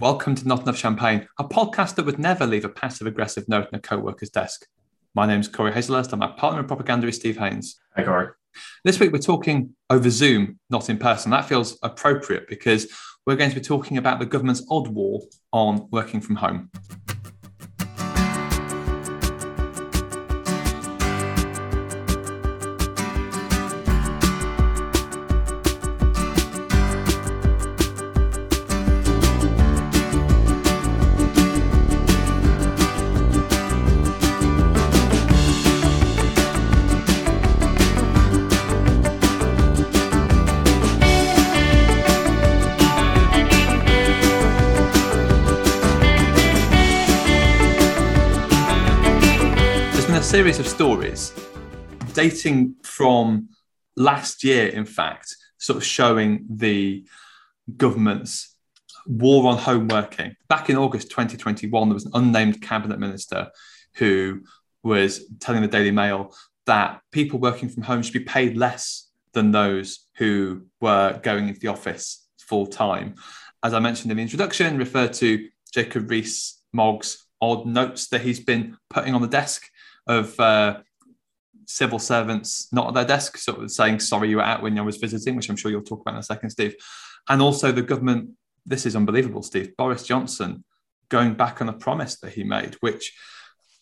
Welcome to Not Enough Champagne, a podcast that would never leave a passive aggressive note on a co worker's desk. My name is Corey Hazelhurst. I'm a partner in propaganda with Steve Haynes. Hi, Corey. This week we're talking over Zoom, not in person. That feels appropriate because we're going to be talking about the government's odd war on working from home. Series of stories dating from last year, in fact, sort of showing the government's war on home working. Back in August 2021, there was an unnamed cabinet minister who was telling the Daily Mail that people working from home should be paid less than those who were going into the office full time. As I mentioned in the introduction, referred to Jacob Rees Mogg's odd notes that he's been putting on the desk of uh, civil servants not at their desk, sort of saying sorry you were out when I was visiting, which I'm sure you'll talk about in a second, Steve. And also the government, this is unbelievable, Steve. Boris Johnson going back on a promise that he made, which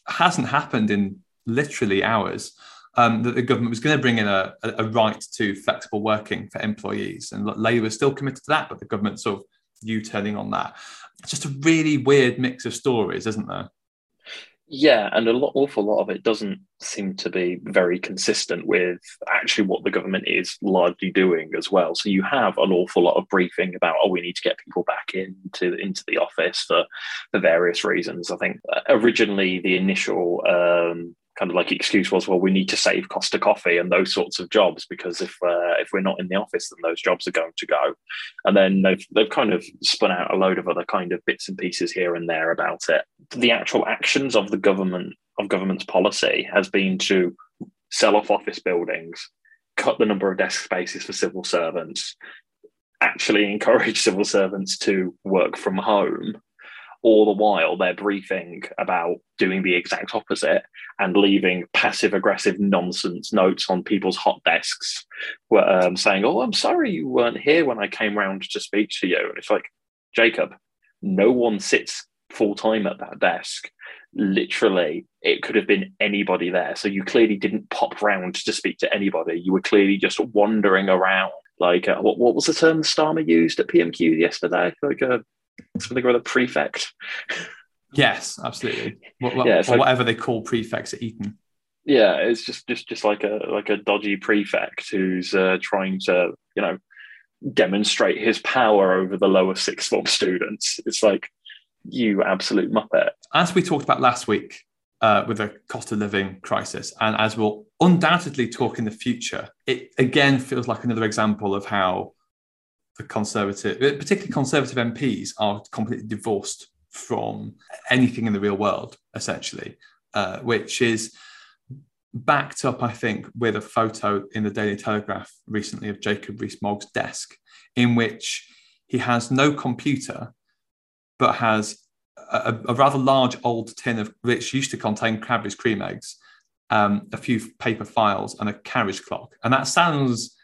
hasn't happened in literally hours. Um, that the government was going to bring in a, a, right to flexible working for employees, and Labour is still committed to that, but the government sort of U-turning on that. It's just a really weird mix of stories, isn't there? Yeah, and a lot, awful lot of it doesn't seem to be very consistent with actually what the government is largely doing as well. So you have an awful lot of briefing about, oh, we need to get people back into into the office for for various reasons. I think uh, originally the initial um, kind of like excuse was, well, we need to save Costa Coffee and those sorts of jobs because if uh, if we're not in the office, then those jobs are going to go. And then they've they've kind of spun out a load of other kind of bits and pieces here and there about it. The actual actions of the government of government's policy has been to sell off office buildings, cut the number of desk spaces for civil servants, actually encourage civil servants to work from home all the while they're briefing about doing the exact opposite and leaving passive aggressive nonsense notes on people's hot desks um, saying oh i'm sorry you weren't here when i came round to speak to you. And it's like jacob no one sits full time at that desk. Literally it could have been anybody there. So you clearly didn't pop round to speak to anybody. You were clearly just wandering around like uh, what, what was the term Starmer used at PMQ yesterday? Like a something or other prefect. Yes, absolutely. What, yeah, like, whatever they call prefects at Eton. Yeah, it's just just just like a like a dodgy prefect who's uh, trying to you know demonstrate his power over the lower sixth form students. It's like you absolute muppet. As we talked about last week uh, with the cost of living crisis, and as we'll undoubtedly talk in the future, it again feels like another example of how conservative, particularly conservative MPs, are completely divorced from anything in the real world, essentially, uh, which is backed up, I think, with a photo in the Daily Telegraph recently of Jacob Rees-Mogg's desk, in which he has no computer, but has a, a, rather large old tin of which used to contain Cadbury's cream eggs, um, a few paper files, and a carriage clock. And that sounds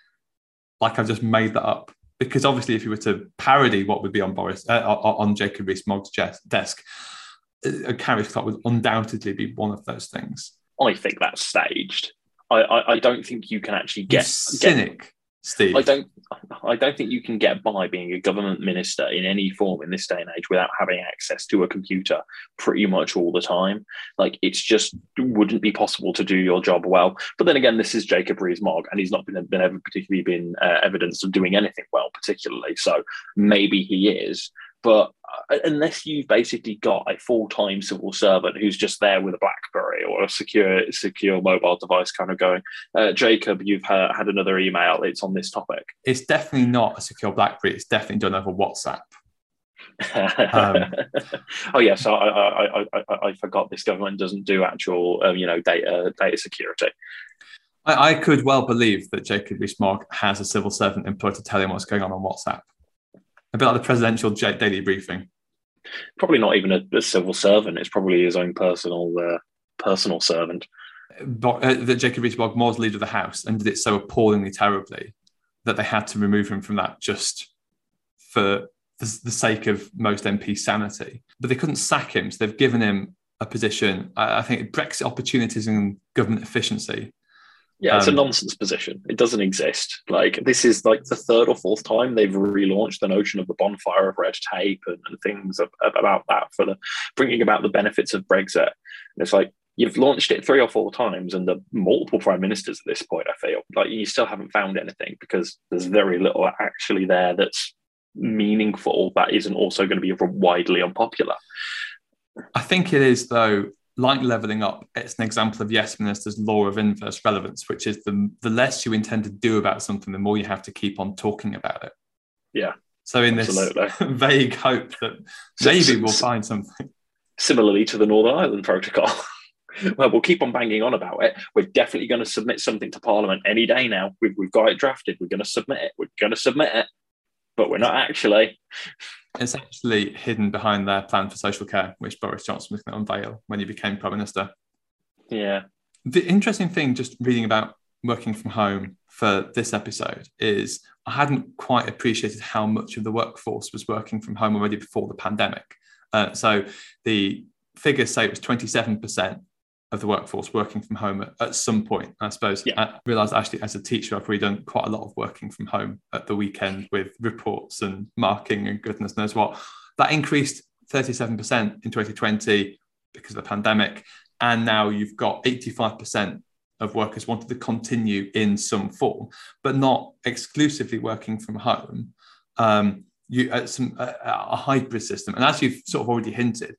like I've just made that up because obviously, if you were to parody what would be on Boris uh, on Jacob Rees-Mogg's desk, a carriage clock would undoubtedly be one of those things. I think that's staged. I, I, I don't think you can actually get you cynic. Get, Steve. I don't I don't think you can get by being a government minister in any form in this day and age without having access to a computer pretty much all the time. Like it's just wouldn't be possible to do your job well. But then again, this is Jacob Rees-Mogg, and he's not been, been ever particularly been uh, evidence of doing anything well, particularly. So maybe he is. But uh, unless you've basically got a full-time civil servant who's just there with a BlackBerry or a secure secure mobile device, kind of going, uh, Jacob, you've had another email. It's on this topic. It's definitely not a secure BlackBerry. It's definitely done over WhatsApp. um, oh yes, yeah, so I, I, I, I, forgot this government doesn't do actual, um, you know, data data security. I, I could well believe that Jacob Rees-Mogg has a civil servant employed to tell him what's going on on WhatsApp a bit like the presidential daily briefing. Probably not even a, a civil servant. It's probably his own personal uh, personal servant. But, uh, that Jacob Rees-Mogg was leader of the House and did it so appallingly terribly that they had to remove him from that just for the, the sake of most MPs' sanity. But they couldn't sack him, so they've given him a position. I, I think Brexit opportunities and government efficiency yeah, it's um, a nonsense position. It doesn't exist. Like this is like the third or fourth time they've relaunched the notion of the bonfire of red tape and, and things about that for the bringing about the benefits of Brexit. And it's like you've launched it three or four times, and the multiple prime ministers at this point, I feel like you still haven't found anything because there's very little actually there that's meaningful that isn't also going to be widely unpopular. I think it is though like leveling up, it's an example of yes minister's law of inverse relevance, which is the the less you intend to do about something, the more you have to keep on talking about it. Yeah. So in absolutely. this vague hope that maybe we'll find something. Similarly to the Northern Ireland Protocol. well, we'll keep on banging on about it. We're definitely going to submit something to Parliament any day now. We've, we've got it drafted. We're going to submit it. We're going to submit it, but we're not actually. It's actually hidden behind their plan for social care, which Boris Johnson was going to unveil when he became Prime Minister. Yeah. The interesting thing, just reading about working from home for this episode, is I hadn't quite appreciated how much of the workforce was working from home already before the pandemic. Uh, so the figures say it was 27% of the workforce working from home at, at some point. I suppose yeah. I realised actually as a teacher, I've really done quite a lot of working from home at the weekend with reports and marking and goodness knows what. That increased 37% in 2020 because of the pandemic. And now you've got 85% of workers wanted to continue in some form, but not exclusively working from home. Um, you uh, some uh, a hybrid system, and as you've sort of already hinted,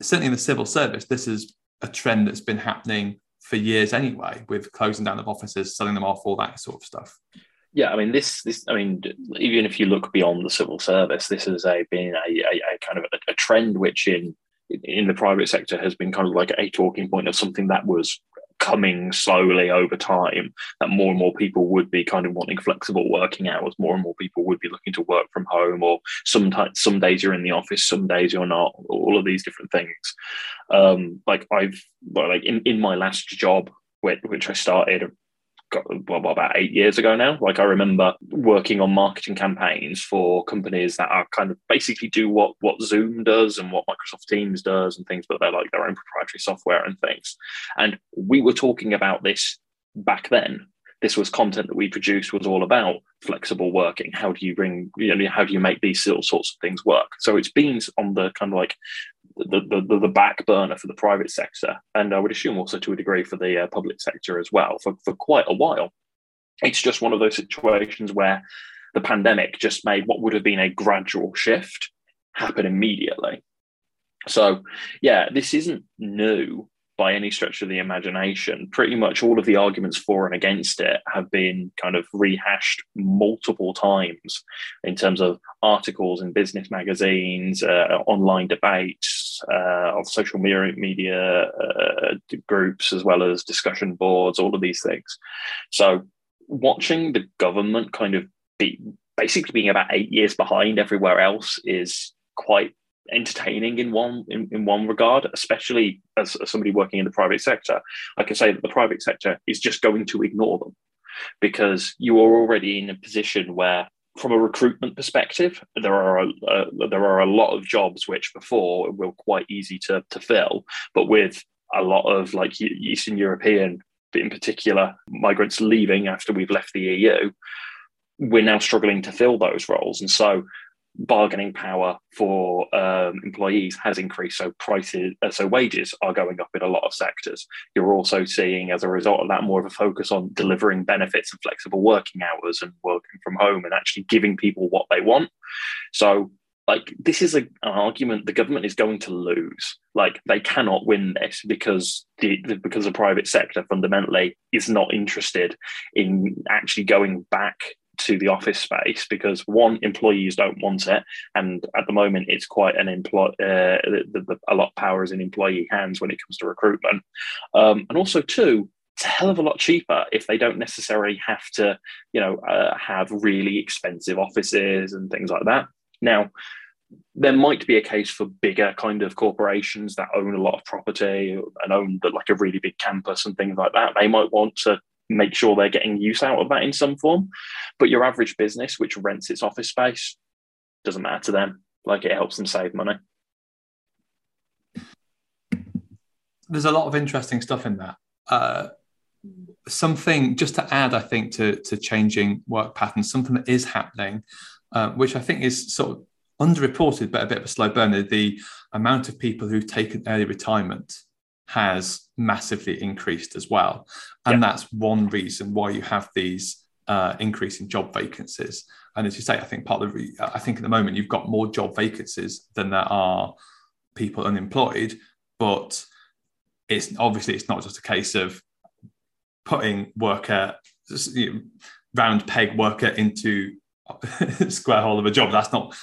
certainly in the civil service, this is a trend that's been happening for years anyway, with closing down of offices, selling them off, all that sort of stuff. Yeah, I mean this. This, I mean, even if you look beyond the civil service, this has a been a, a, a kind of a, a trend which in in the private sector has been kind of like a talking point of something that was coming slowly over time that more and more people would be kind of wanting flexible working hours more and more people would be looking to work from home or sometimes some days you're in the office some days you're not all of these different things. Um like i've like in, in my last job which, which i started well, about eight years ago now. Like I remember working on marketing campaigns for companies that are kind of basically do what what Zoom does and what Microsoft Teams does and things, but they're like their own proprietary software and things. And we were talking about this back then. This was content that we produced was all about flexible working. How do you bring, you know, how do you make these sorts of things work? So it's been on the kind of like the, the, the back burner for the private sector, and I would assume also to a degree for the uh, public sector as well for, for quite a while. It's just one of those situations where the pandemic just made what would have been a gradual shift happen immediately. So, yeah, this isn't new by any stretch of the imagination. Pretty much all of the arguments for and against it have been kind of rehashed multiple times in terms of articles in business magazines, uh, online debates, uh, of social media, uh, groups, as well as discussion boards, all of these things. So, watching the government kind of be basically being about eight years behind everywhere else is quite entertaining in one in, in one regard, especially as, as somebody working in the private sector. I can say that the private sector is just going to ignore them because you are already in a position where from a recruitment perspective, there are a, uh, there are a lot of jobs which before were quite easy to, to fill, but with a lot of like Eastern European, in particular, migrants leaving after we've left the EU, we're now struggling to fill those roles, and so bargaining power for um, employees has increased, so prices, uh, so wages are going up in a lot of sectors. You're also seeing, as a result of that, more of a focus on delivering benefits and flexible working hours and working from home and actually giving people what they want. So, like, this is a, an argument the government is going to lose. Like, they cannot win this because the, the because the private sector fundamentally is not interested in actually going back to the office space because one employees don't want it. And at the moment it's quite an employ uh, the, the, a lot of power is in employee hands when it comes to recruitment. Um, and also two it's a hell of a lot cheaper if they don't necessarily have to you know uh, have really expensive offices and things like that. Now there might be a case for bigger kind of corporations that own a lot of property and own like a really big campus and things like that. They might want to make sure they're getting use out of that in some form. But your average business, which rents its office space, doesn't matter to them. Like it helps them save money. There's a lot of interesting stuff in that. Uh, something just to add, I think, to, to changing work patterns, something that is happening, uh, which I think is sort of underreported, but a bit of a slow burner. The amount of people who've taken early retirement has massively increased as well. And that's one reason why you have these uh, increase in job vacancies. And as you say, I think part of the, I think at the moment you've got more job vacancies than there are people unemployed, but it's obviously it's not just a case of putting worker you know, round peg worker into square hole of a job. That's not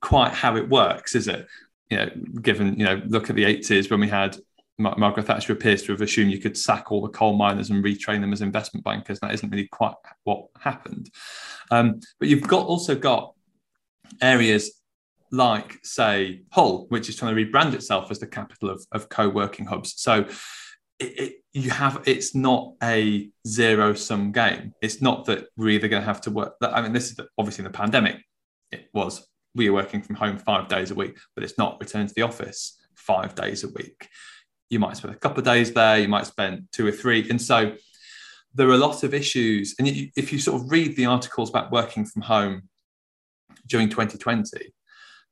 quite how it works, is it? You know, given you know, look at the eighties when we had Margaret Thatcher appears to have assumed you could sack all the coal miners and retrain them as investment bankers. That isn't really quite what happened. Um, but you've got also got areas like, say, Hull, which is trying to rebrand itself as the capital of, of co-working hubs. So it, it, you have it's not a zero sum game. It's not that we're either going to have to work. I mean, this is the, obviously in the pandemic. It was we are working from home five days a week, but it's not return to the office five days a week. You might spend a couple of days there. You might spend two or three, and so there are a lot of issues. And if you sort of read the articles about working from home during 2020,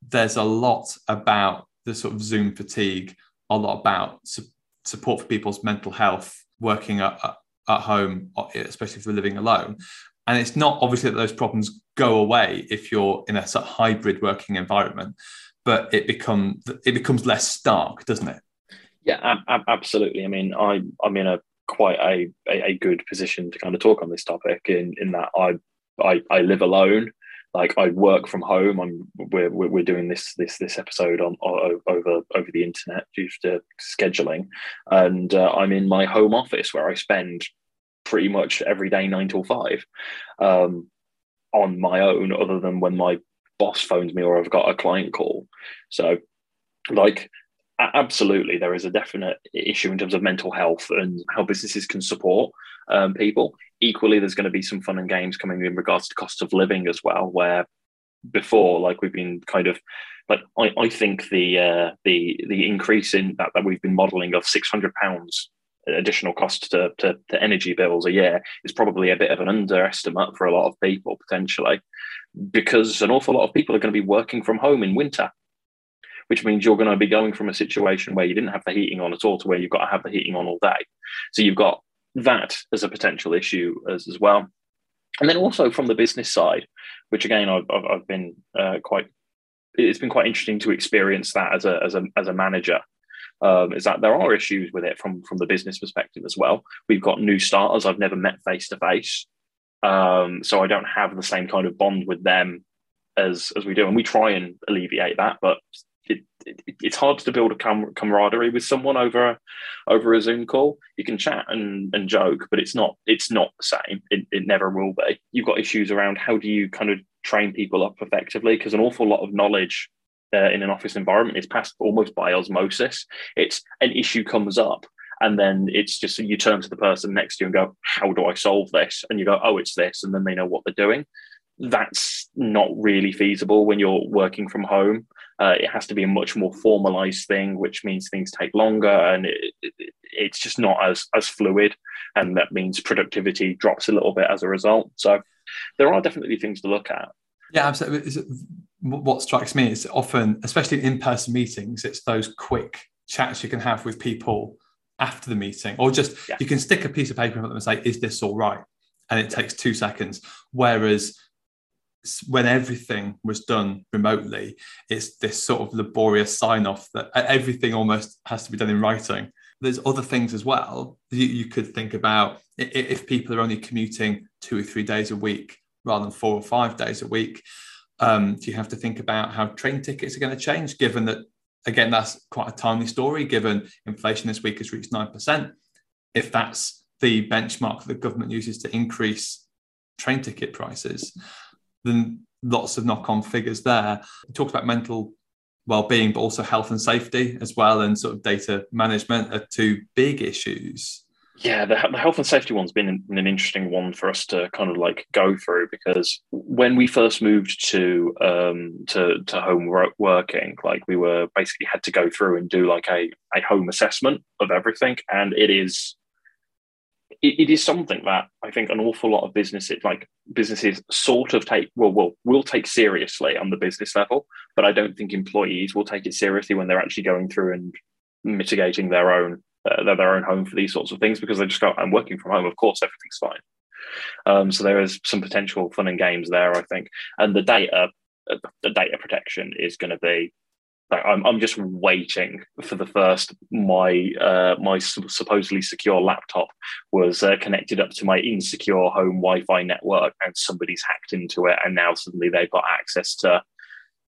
there's a lot about the sort of Zoom fatigue, a lot about support for people's mental health working at, at home, uh, especially if they're living alone. And it's not obviously that those problems go away if you're in a sort of hybrid working environment, but it become it becomes less stark, doesn't it? Yeah, absolutely. I mean, I I'm in a quite a, a, a good position to kind of talk on this topic in in that I I, I live alone like I work from home. I'm we're we're doing this this this episode on, over over the internet due to scheduling, and uh, I'm in my home office where I spend pretty much every day nine till five, um, on my own. Other than when my boss phones me or I've got a client call. So, like absolutely there is a definite issue in terms of mental health and how businesses can support um, people. Equally there's going to be some fun and games coming in regards to cost of living as well where before like we've been kind of like i, I think the uh, the the increase in that, that we've been modeling of 600 pounds additional cost to, to, to energy bills a year is probably a bit of an underestimate for a lot of people potentially because an awful lot of people are going to be working from home in winter which means you're going to be going from a situation where you didn't have the heating on at all to where you've got to have the heating on all day so you've got that as a potential issue as, as well. And then also from the business side, which again I've, I've, been uh, quite, it's been quite interesting to experience that as a as a as a manager. Um, is that there are issues with it from from the business perspective as well. We've got new starters I've never met face to face, so I don't have the same kind of bond with them as as we do, and we try and alleviate that. But it, it, it's hard to build a camaraderie with someone over a, over a Zoom call. You can chat and, and joke, but it's not it's not the same. It, it never will be. You've got issues around how do you kind of train people up effectively because an awful lot of knowledge uh, in an office environment is passed almost by osmosis. It's an issue comes up. And then it's just you turn to the person next to you and go, How do I solve this? And you go, Oh, it's this. And then they know what they're doing that's not really feasible when you're working from home. Uh, it has to be a much more formalized thing, which means things take longer, and it, it, it's just not as as fluid, and that means productivity drops a little bit as a result. So there are definitely things to look at. Yeah, absolutely. What strikes me is often, especially in in-person meetings, it's those quick chats you can have with people after the meeting, or just yeah. you can stick a piece of paper in front of them and say, "Is this all right?" And it takes two seconds. Whereas when everything was done remotely, it's this sort of laborious sign off that everything almost has to be done in writing. There's other things as well. You, you could think about if people are only commuting two or three days a week rather than four or five days a week. Um, do you have to think about how train tickets are going to change, given that, again, that's quite a timely story, given inflation this week has reached 9%. If that's the benchmark that the government uses to increase train ticket prices, then lots of knock-on figures there. We talked about mental well-being, but also health and safety as well, and sort of data management are two big issues. Yeah, the, the health and safety one's been an, an, interesting one for us to kind of like go through because when we first moved to um, to to home working, like we were basically had to go through and do like a a home assessment of everything, and it is it, it is something that I think an awful lot of businesses, like businesses, sort of take well, will will take seriously on the business level, but I don't think employees will take it seriously when they're actually going through and mitigating their own uh, their, own home for these sorts of things because they just go, I'm working from home. Of course, everything's fine. Um, so there is some potential fun and games there, I think, and the data uh, the data protection is going to be like I'm, I'm just waiting for the first my uh, my supposedly secure laptop was uh, connected up to my insecure home Wi-Fi network, and somebody's hacked into it, and now suddenly they've got access to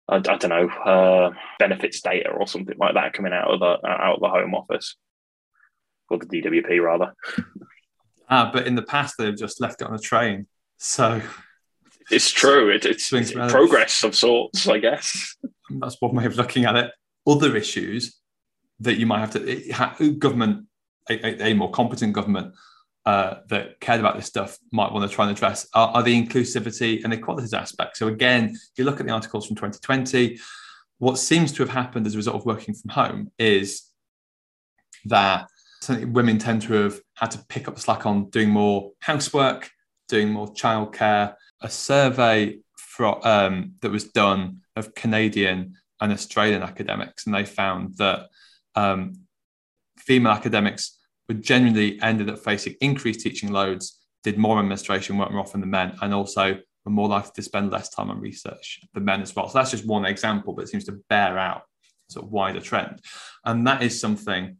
I, I don't know uh, benefits data or something like that coming out of the out of the home office or the DWP rather. Ah, but in the past they've just left it on a train, so it's true. It, it's, it's progress of sorts, I guess. That's one way of looking at it. Other issues that you might have to government, a, a, more competent government uh, that cared about this stuff might want to try and address are, are the inclusivity and equalities aspects. So again, if you look at the articles from 2020, what seems to have happened as a result of working from home is that women tend to have had to pick up the slack on doing more housework, doing more childcare. A survey um, that was done of Canadian and Australian academics, and they found that um, female academics were generally ended up facing increased teaching loads, did more administration work more often than men, and also were more likely to spend less time on research than men as well. So that's just one example, but it seems to bear out sort of wider trend, and that is something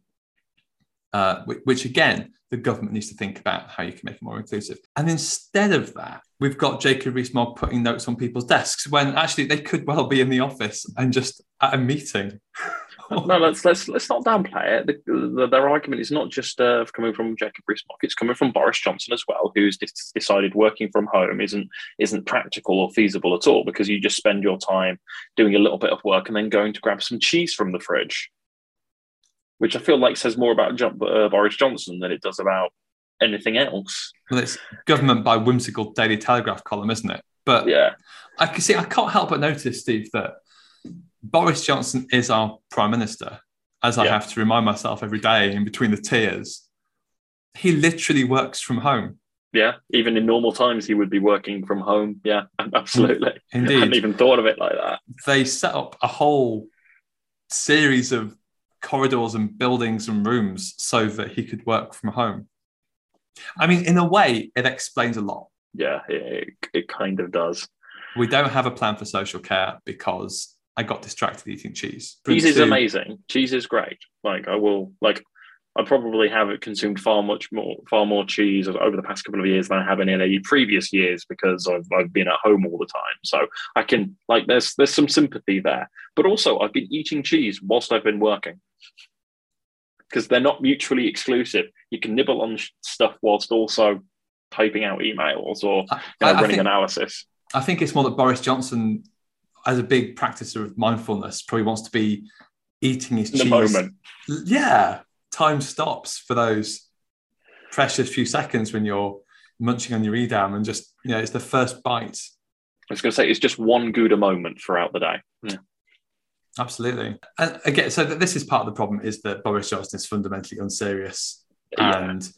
uh, which, again the government needs to think about how you can make it more inclusive. And instead of that, we've got Jacob Rees-Mogg putting notes on people's desks when actually they could well be in the office and just at a meeting. no, let's let's let's not downplay it. The, the, their argument is not just uh, coming from Jacob Rees-Mogg; it's coming from Boris Johnson as well, who's decided working from home isn't isn't practical or feasible at all because you just spend your time doing a little bit of work and then going to grab some cheese from the fridge which I feel like says more about uh, Boris Johnson than it does about anything else. Well, it's government by whimsical Daily Telegraph column, isn't it? But yeah, I can see. I can't help but notice, Steve, that Boris Johnson is our prime minister, as I yeah. have to remind myself every day in between the tears. He literally works from home. Yeah, even in normal times, he would be working from home. Yeah, absolutely. Indeed. I hadn't even thought of it like that. They set up a whole series of corridors and buildings and rooms so that he could work from home. I mean, in a way, it explains a lot. Yeah, it, it kind of does. We don't have a plan for social care because I got distracted eating cheese. Cheese is amazing. Cheese is great. Like I will like I probably have consumed far much more far more cheese over the past couple of years than I have in any previous years because I've I've been at home all the time. So I can like there's there's some sympathy there. But also I've been eating cheese whilst I've been working because they're not mutually exclusive. You can nibble on stuff whilst also typing out emails or you know, I, I running think, analysis. I think it's more that Boris Johnson, as a big practicer of mindfulness, probably wants to be eating his In cheese. moment. Yeah, time stops for those precious few seconds when you're munching on your edam and just you know it's the first bite. I was going to say it's just one Gouda moment throughout the day. Yeah. Absolutely. And again, so this is part of the problem is that Boris Johnson is fundamentally unserious. Yeah. And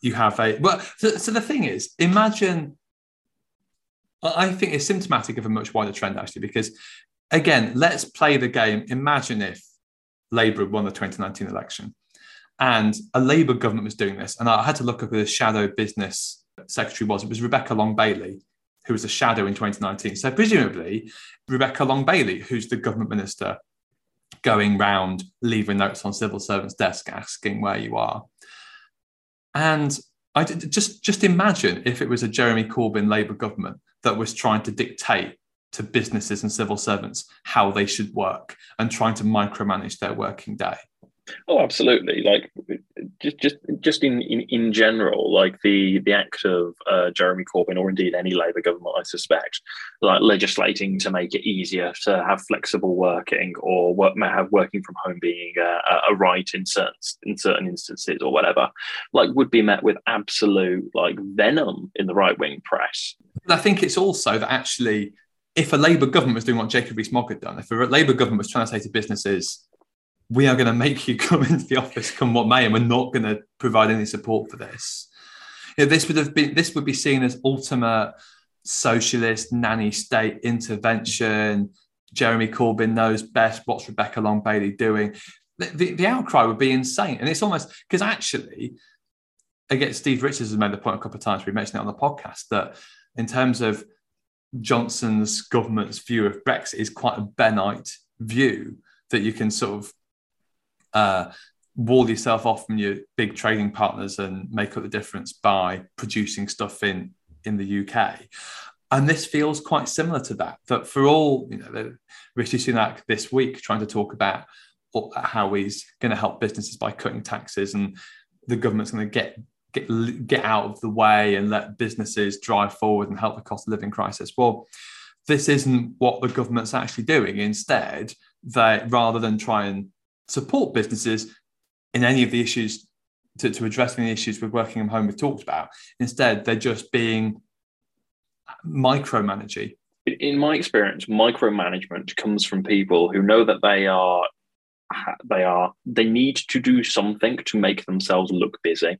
you have a well, so, so the thing is, imagine I think it's symptomatic of a much wider trend actually, because again, let's play the game. Imagine if Labour won the 2019 election and a Labour government was doing this. And I had to look up who the shadow business secretary was. It was Rebecca Long Bailey who was a shadow in 2019. So presumably, Rebecca Long Bailey, who's the government minister, going round leaving notes on civil servants' desk asking where you are. And I did, just just imagine if it was a Jeremy Corbyn Labour government that was trying to dictate to businesses and civil servants how they should work and trying to micromanage their working day. Oh, absolutely. Like just just just in, in, in general, like the the act of uh, Jeremy Corbyn or indeed any Labour government, I suspect, like legislating to make it easier to have flexible working or work, have working from home being a, a right in certain in certain instances or whatever, like would be met with absolute like venom in the right wing press. I think it's also that actually, if a Labour government was doing what Jacob Rees-Mogg had done, if a Labour government was trying to say to businesses we are going to make you come into the office come what may and we're not going to provide any support for this. You know, this would have been this would be seen as ultimate socialist nanny state intervention. Jeremy corbyn knows best what's rebecca long bailey doing. The, the, the outcry would be insane. And it's almost because actually again steve richards has made the point a couple of times we mentioned it on the podcast that in terms of johnson's government's view of brexit is quite a Bennite view that you can sort of uh, wall yourself off from your big trading partners and make up the difference by producing stuff in in the UK. And this feels quite similar to that. That for all, you know, Rishi Sunak this week trying to talk about how he's going to help businesses by cutting taxes and the government's going to get get get out of the way and let businesses drive forward and help the cost of living crisis. Well, this isn't what the government's actually doing. Instead, they rather than try and support businesses in any of the issues to, to address any issues with working from home we've talked about. Instead, they're just being micromanaging. In my experience, micromanagement comes from people who know that they are they are they need to do something to make themselves look busy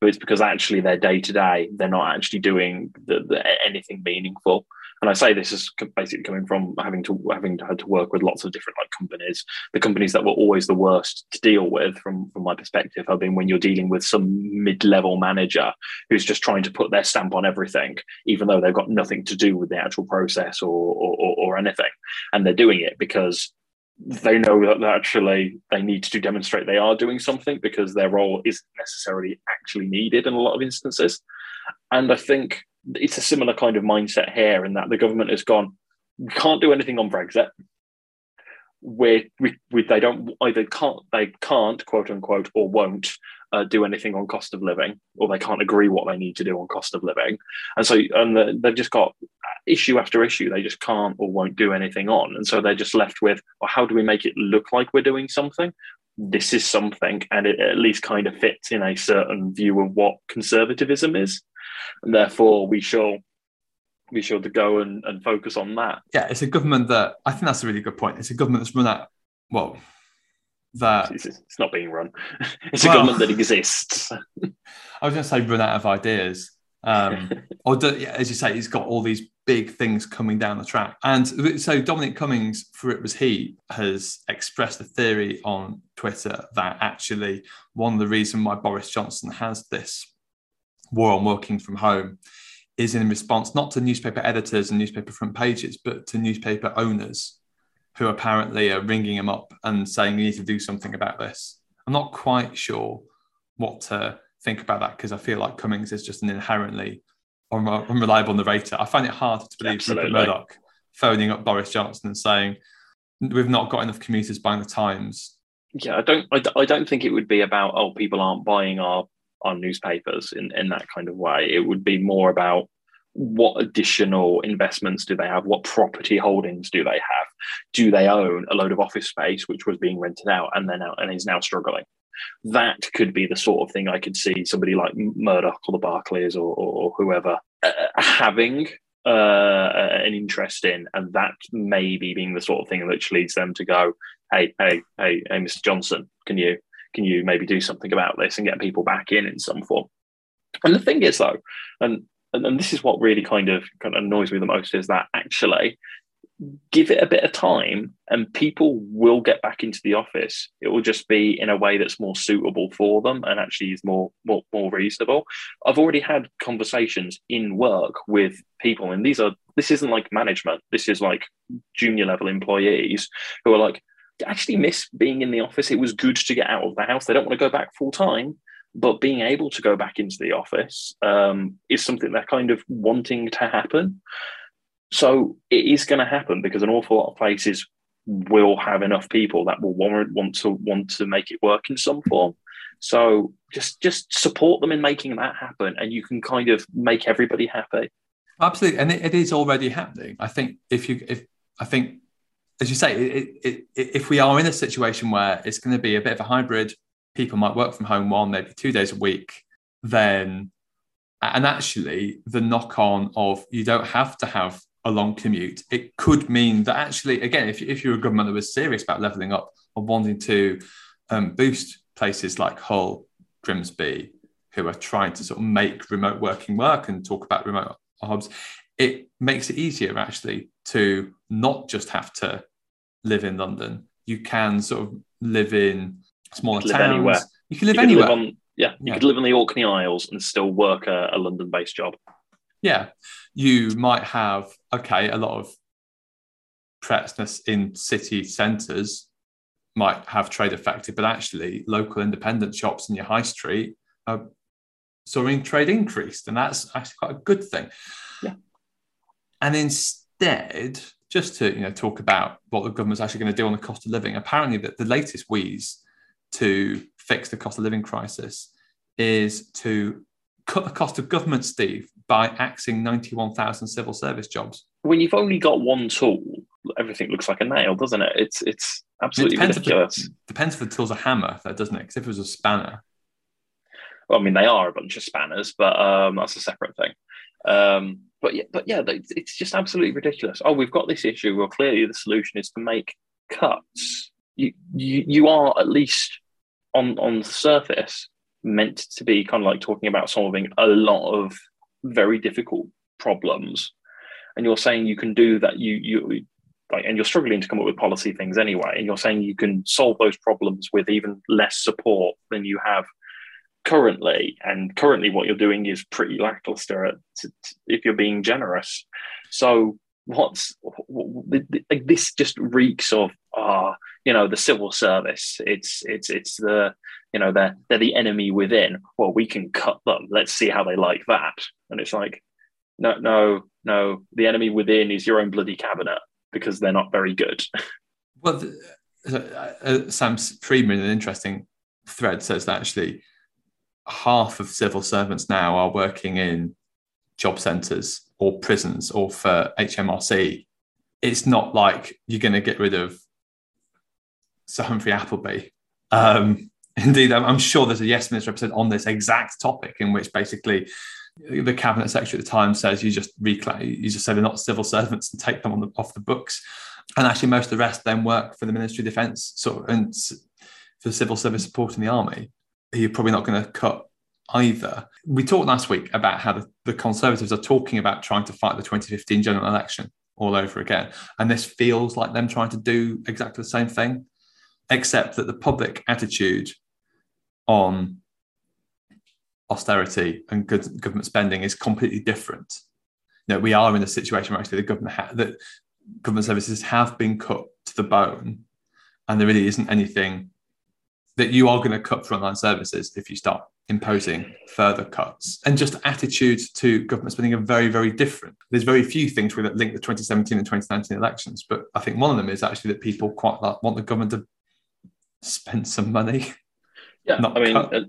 but it's because actually their day to day they're not actually doing the, the, anything meaningful and I say this is basically coming from having to having had to work with lots of different like companies. The companies that were always the worst to deal with, from from my perspective, have been when you're dealing with some mid level manager who's just trying to put their stamp on everything, even though they've got nothing to do with the actual process or or, or, or anything, and they're doing it because they know that actually they need to demonstrate they are doing something because their role isn't necessarily actually needed in a lot of instances. And I think it's a similar kind of mindset here in that the government has gone, we can't do anything on Brexit. we we, we, they don't either can't they can't quote unquote or won't uh, do anything on cost of living, or they can't agree what they need to do on cost of living, and so and the, they've just got issue after issue they just can't or won't do anything on, and so they're just left with, well, how do we make it look like we're doing something? This is something, and it at least kind of fits in a certain view of what conservatism is and therefore we shall we should go and, and focus on that. Yeah, it's a government that I think that's a really good point. It's a government that's run out. Well, that it's, it's not being run. It's well, a government that exists. I was going to say run out of ideas. Um, or do, yeah, as you say, he's got all these big things coming down the track. And so Dominic Cummings, for It Was He, has expressed a theory on Twitter that actually one of the reason why Boris Johnson has this war on working from home is in response not to newspaper editors and newspaper front pages, but to newspaper owners who apparently are ringing him up and saying you need to do something about this. I'm not quite sure what to think about that because I feel like Cummings is just an inherently unreliable narrator. I find it hard to believe Absolutely. Rupert Murdoch phoning up Boris Johnson and saying we've not got enough commuters buying the Times. Yeah, I don't. I, I don't think it would be about oh people aren't buying our on newspapers in, in that kind of way. It would be more about what additional investments do they have? What property holdings do they have? Do they own a load of office space which was being rented out and then and is now struggling? That could be the sort of thing I could see somebody like Murdoch or the Barclays or, or whoever uh, having uh, an interest in, and that maybe being the sort of thing which leads them to go, "Hey, hey, hey, hey, Mr. Johnson, can you can you maybe do something about this and get people back in in some form? And the thing is, though, and and, and this is what really kind of kind of annoys me the most is that actually give it a bit of time and people will get back into the office. It will just be in a way that's more suitable for them and actually is more more, more reasonable. I've already had conversations in work with people and these are this isn't like management. This is like junior level employees who are like actually miss being in the office. It was good to get out of the house. They don't want to go back full time, but being able to go back into the office um, is something they're kind of wanting to happen. So it is going to happen because an awful lot of places will have enough people that will warrant want to want to make it work in some form. So just just support them in making that happen, and you can kind of make everybody happy. Absolutely, and it, it is already happening. I think if you if I think as you say, it, it, if we are in a situation where it's going to be a bit of a hybrid, people might work from home one, maybe two days a week, then and actually the knock on of you don't have to have a long commute. It could mean that actually, again, if, if you're a government that was serious about levelling up or wanting to um, boost places like Hull, Grimsby, who are trying to sort of make remote working work and talk about remote hubs, it makes it easier actually to not just have to live in London. You can sort of live in smaller live towns. anywhere. You can live You anywhere. Live on, yeah, you Yeah. could live in the Orkney Isles and still work a, a London-based job. yeah, you might have okay a lot of presence in city centres might have trade affected, but actually local independent shops in your high street are saw trade increased, and that's actually quite a good thing. Yeah. And instead, just to you know talk about what the government's actually going to do on the cost of living, apparently that the latest wheeze to fix the cost of living crisis is to cut the cost of government, Steve, by axing 91,000 civil service jobs. When you've only got one tool, everything looks like a nail, doesn't it? It's it's It absolutely depends if, ridiculous. the, depends if the tool's a hammer, though, doesn't it? Because if it was a spanner, Well, I mean, they are a bunch of spanners, but um, that's a separate thing. Um, but yeah, but yeah, it's, just absolutely ridiculous. Oh, we've got this issue. Well, clearly the solution is to make cuts. You you, you are at least on on the surface meant to be kind of like talking about solving a lot of very difficult problems, and you're saying you can do that. You you like, and you're struggling to come up with policy things anyway, and you're saying you can solve those problems with even less support than you have currently and currently what you're doing is pretty lackluster if you're being generous. So what's like this just reeks of ah you know the civil service. It's it's it's the you know they're they're the enemy within. Well we can cut them. Let's see how they like that. And it's like no no no. The enemy within is your own bloody cabinet because they're not very good. Well, the, uh, uh, Sam Friedman, an interesting thread, says that actually half of civil servants now are working in job centres or prisons or for HMRC. It's not like you're going to get rid of Sir Humphrey Appleby. Um, indeed, I'm, sure there's a Yes Minister episode on this exact topic in which basically the cabinet secretary at the time says you just reclaim, you just say they're not civil servants and take them on the, off the books. And actually, most of the rest then work for the Ministry of Defence sort of, and for civil service support in the army. You're probably not going to cut either. We talked last week about how the, the Conservatives are talking about trying to fight the 2015 general election all over again. And this feels like them trying to do exactly the same thing, except that the public attitude on austerity and good government spending is completely different. You know, we are in a situation where actually the government ha- that government services have been cut to the bone, and there really isn't anything that you are going to cut frontline services if you start imposing further cuts. And just attitudes to government spending are very, very different. There's very few things that link the 2017 and 2019 elections, but I think one of them is actually that people quite like, want the government to spend some money. Yeah, Not I mean, cut.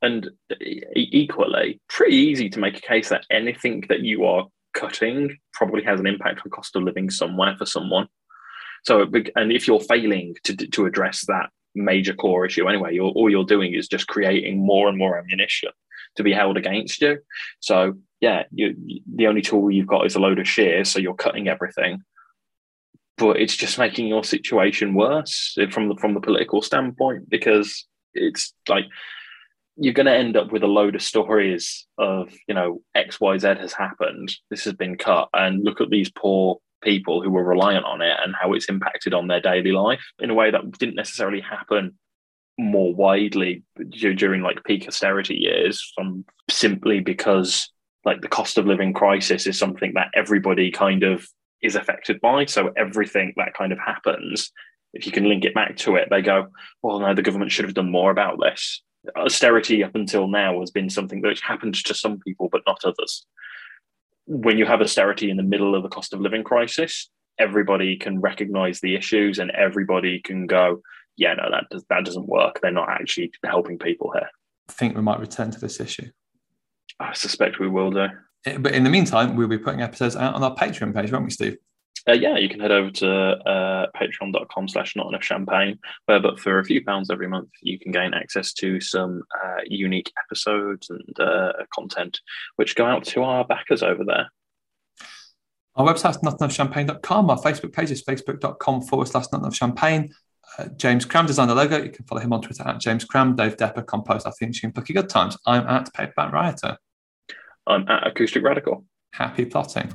and, equally, pretty easy to make a case that anything that you are cutting probably has an impact on cost of living somewhere for someone. So, and if you're failing to to address that major core issue anyway, you're, all you're doing is just creating more and more ammunition to be held against you. So, yeah, you, the only tool you've got is a load of shares, so you're cutting everything. But it's just making your situation worse from the from the political standpoint because it's like you're going to end up with a load of stories of you know X Y Z has happened, this has been cut, and look at these poor people who were reliant on it and how it's impacted on their daily life in a way that didn't necessarily happen more widely during like peak austerity years um, simply because like the cost of living crisis is something that everybody kind of is affected by. So everything that kind of happens if you can link it back to it they go well no the government should have done more about this. Austerity up until now has been something that happened to some people but not others when you have austerity in the middle of a cost of living crisis everybody can recognize the issues and everybody can go, yeah, no, that does, that doesn't work. They're not actually helping people here. I think we might return to this issue. I suspect we will do. But in the meantime, we'll be putting episodes out on our Patreon page, won't we, Steve? Uh, yeah, you can head over to uh, patreon.com slash not enough champagne, where but for a few pounds every month, you can gain access to some uh, unique episodes and uh, content which go out to our backers over there. Our website is notenoughchampagne.com. Our Facebook page is facebook.com forward slash not enough champagne. Uh, James Cram designed the logo. You can follow him on Twitter at James Cram. Dave Depper composed our theme tune, Plucky Good Times. I'm at Paperback Rioter. I'm at Acoustic Radical. Happy plotting.